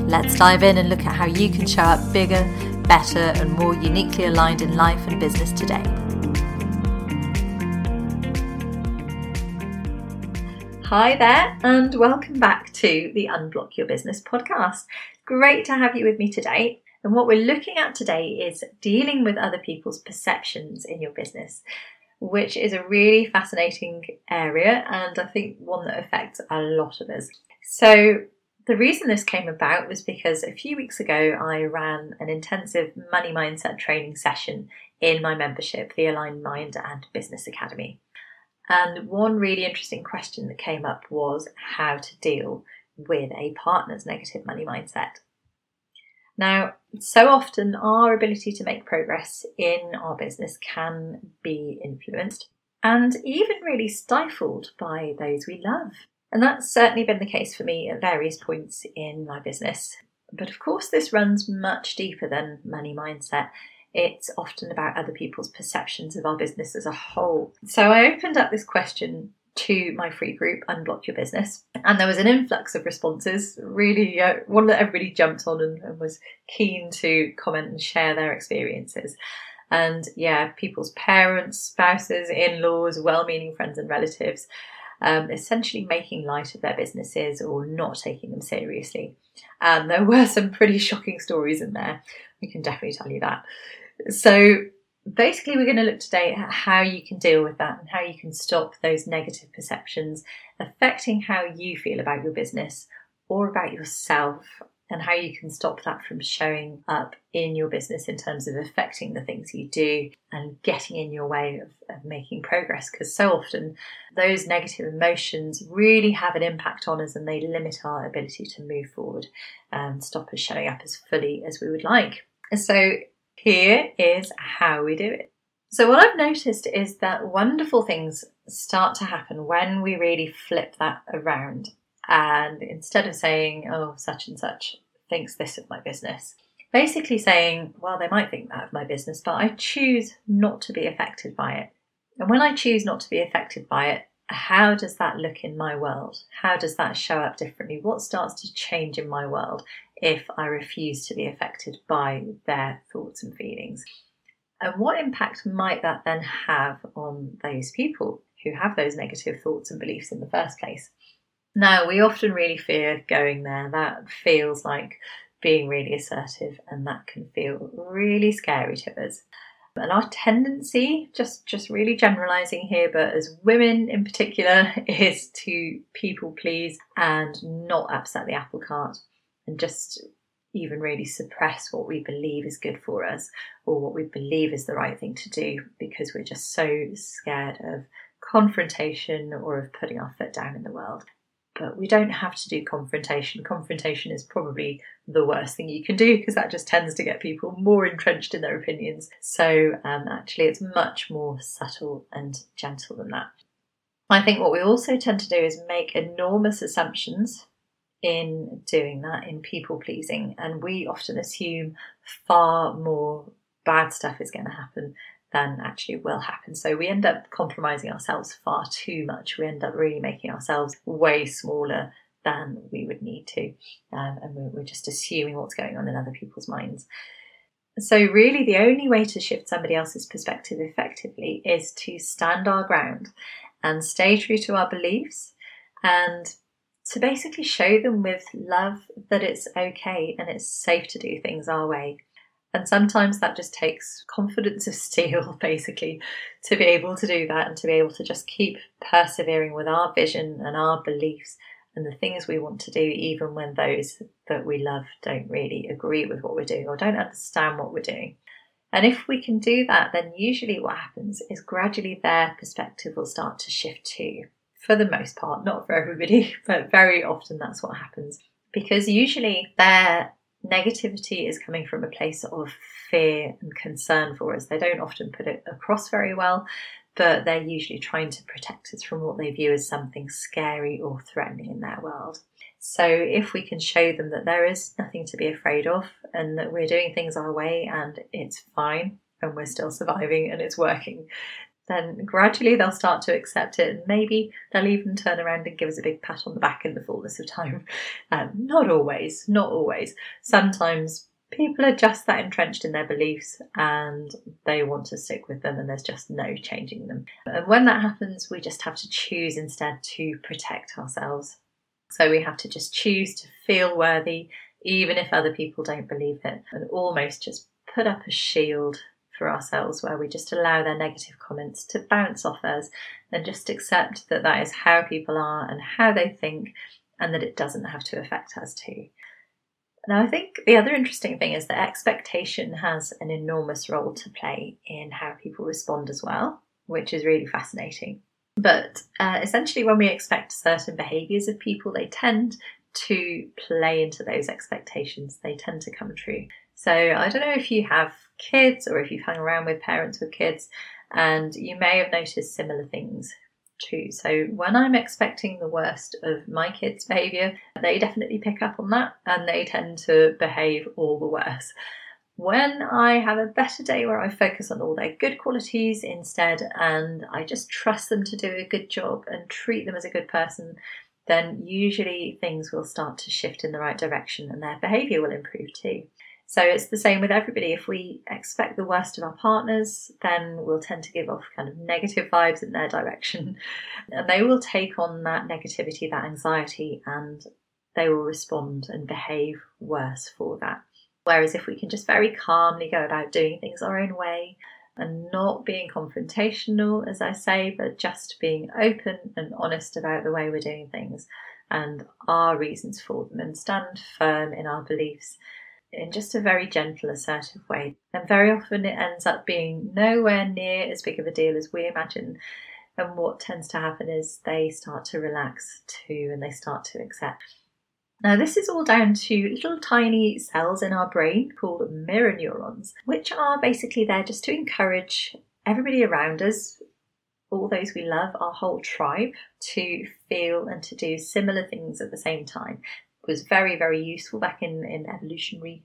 Let's dive in and look at how you can show up bigger, better, and more uniquely aligned in life and business today. Hi there, and welcome back to the Unblock Your Business podcast. Great to have you with me today. And what we're looking at today is dealing with other people's perceptions in your business, which is a really fascinating area and I think one that affects a lot of us. So, the reason this came about was because a few weeks ago I ran an intensive money mindset training session in my membership, the Aligned Mind and Business Academy. And one really interesting question that came up was how to deal with a partner's negative money mindset. Now, so often our ability to make progress in our business can be influenced and even really stifled by those we love. And that's certainly been the case for me at various points in my business. But of course, this runs much deeper than money mindset. It's often about other people's perceptions of our business as a whole. So I opened up this question to my free group, Unblock Your Business, and there was an influx of responses. Really, uh, one that everybody jumped on and, and was keen to comment and share their experiences. And yeah, people's parents, spouses, in laws, well meaning friends and relatives um, essentially making light of their businesses or not taking them seriously. And there were some pretty shocking stories in there. We can definitely tell you that. So basically, we're going to look today at how you can deal with that and how you can stop those negative perceptions affecting how you feel about your business or about yourself and how you can stop that from showing up in your business in terms of affecting the things you do and getting in your way of, of making progress. Because so often those negative emotions really have an impact on us and they limit our ability to move forward and stop us showing up as fully as we would like. So, here is how we do it. So, what I've noticed is that wonderful things start to happen when we really flip that around and instead of saying, oh, such and such thinks this of my business, basically saying, well, they might think that of my business, but I choose not to be affected by it. And when I choose not to be affected by it, how does that look in my world? How does that show up differently? What starts to change in my world if I refuse to be affected by their thoughts and feelings? And what impact might that then have on those people who have those negative thoughts and beliefs in the first place? Now, we often really fear going there. That feels like being really assertive, and that can feel really scary to us. And our tendency, just just really generalizing here, but as women in particular, is to people please and not upset the apple cart, and just even really suppress what we believe is good for us or what we believe is the right thing to do because we're just so scared of confrontation or of putting our foot down in the world but we don't have to do confrontation. Confrontation is probably the worst thing you can do because that just tends to get people more entrenched in their opinions. So, um, actually, it's much more subtle and gentle than that. I think what we also tend to do is make enormous assumptions in doing that, in people pleasing, and we often assume far more bad stuff is going to happen than actually will happen. So we end up compromising ourselves far too much. We end up really making ourselves way smaller than we would need to. Um, and we're, we're just assuming what's going on in other people's minds. So, really, the only way to shift somebody else's perspective effectively is to stand our ground and stay true to our beliefs and to basically show them with love that it's okay and it's safe to do things our way. And sometimes that just takes confidence of steel, basically, to be able to do that and to be able to just keep persevering with our vision and our beliefs and the things we want to do, even when those that we love don't really agree with what we're doing or don't understand what we're doing. And if we can do that, then usually what happens is gradually their perspective will start to shift too. For the most part, not for everybody, but very often that's what happens. Because usually their negativity is coming from a place of fear and concern for us. They don't often put it across very well, but they're usually trying to protect us from what they view as something scary or threatening in their world. So, if we can show them that there is nothing to be afraid of and that we're doing things our way and it's fine and we're still surviving and it's working, then gradually they'll start to accept it and maybe they'll even turn around and give us a big pat on the back in the fullness of time. Um, not always, not always. Sometimes people are just that entrenched in their beliefs and they want to stick with them and there's just no changing them. And when that happens, we just have to choose instead to protect ourselves. So we have to just choose to feel worthy, even if other people don't believe it, and almost just put up a shield for ourselves where we just allow their negative comments to bounce off us and just accept that that is how people are and how they think and that it doesn't have to affect us too. Now, I think the other interesting thing is that expectation has an enormous role to play in how people respond as well, which is really fascinating. But uh, essentially, when we expect certain behaviours of people, they tend to play into those expectations, they tend to come true. So, I don't know if you have kids or if you've hung around with parents with kids, and you may have noticed similar things too. So when I'm expecting the worst of my kids' behaviour, they definitely pick up on that and they tend to behave all the worse. When I have a better day where I focus on all their good qualities instead and I just trust them to do a good job and treat them as a good person, then usually things will start to shift in the right direction and their behaviour will improve too. So it's the same with everybody. If we expect the worst of our partners, then we'll tend to give off kind of negative vibes in their direction. And they will take on that negativity, that anxiety, and they will respond and behave worse for that. Whereas if we can just very calmly go about doing things our own way and not being confrontational, as I say, but just being open and honest about the way we're doing things and our reasons for them and stand firm in our beliefs, in just a very gentle, assertive way. And very often it ends up being nowhere near as big of a deal as we imagine. And what tends to happen is they start to relax too and they start to accept. Now, this is all down to little tiny cells in our brain called mirror neurons, which are basically there just to encourage everybody around us, all those we love, our whole tribe, to feel and to do similar things at the same time. It was very, very useful back in, in evolutionary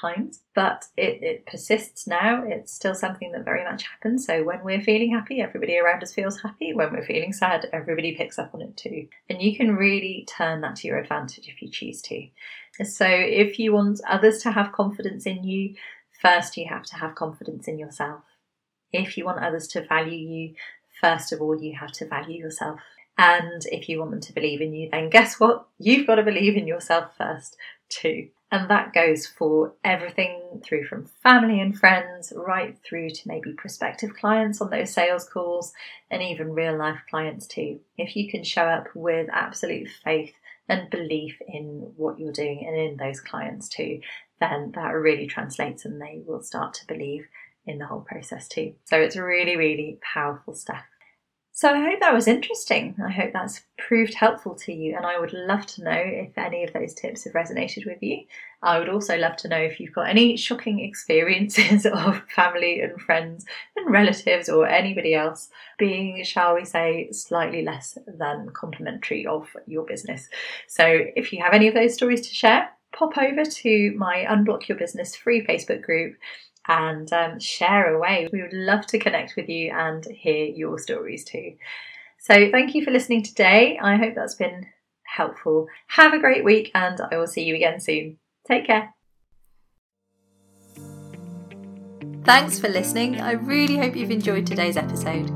times, but it, it persists now. It's still something that very much happens. So when we're feeling happy, everybody around us feels happy. When we're feeling sad, everybody picks up on it too. And you can really turn that to your advantage if you choose to. So if you want others to have confidence in you, first you have to have confidence in yourself. If you want others to value you, first of all, you have to value yourself. And if you want them to believe in you, then guess what? You've got to believe in yourself first, too. And that goes for everything through from family and friends right through to maybe prospective clients on those sales calls and even real life clients too. If you can show up with absolute faith and belief in what you're doing and in those clients too, then that really translates and they will start to believe in the whole process too. So it's really, really powerful stuff. So I hope that was interesting. I hope that's proved helpful to you, and I would love to know if any of those tips have resonated with you. I would also love to know if you've got any shocking experiences of family and friends and relatives or anybody else being, shall we say, slightly less than complimentary of your business. So if you have any of those stories to share, pop over to my Unblock Your Business free Facebook group and um, share away. We would love to connect with you and hear your stories too. So, thank you for listening today. I hope that's been helpful. Have a great week, and I will see you again soon. Take care. Thanks for listening. I really hope you've enjoyed today's episode.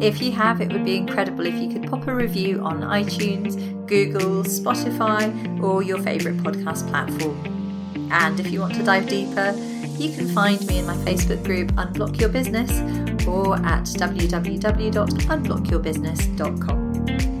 If you have, it would be incredible if you could pop a review on iTunes, Google, Spotify, or your favourite podcast platform. And if you want to dive deeper, you can find me in my Facebook group Unblock Your Business or at www.unblockyourbusiness.com.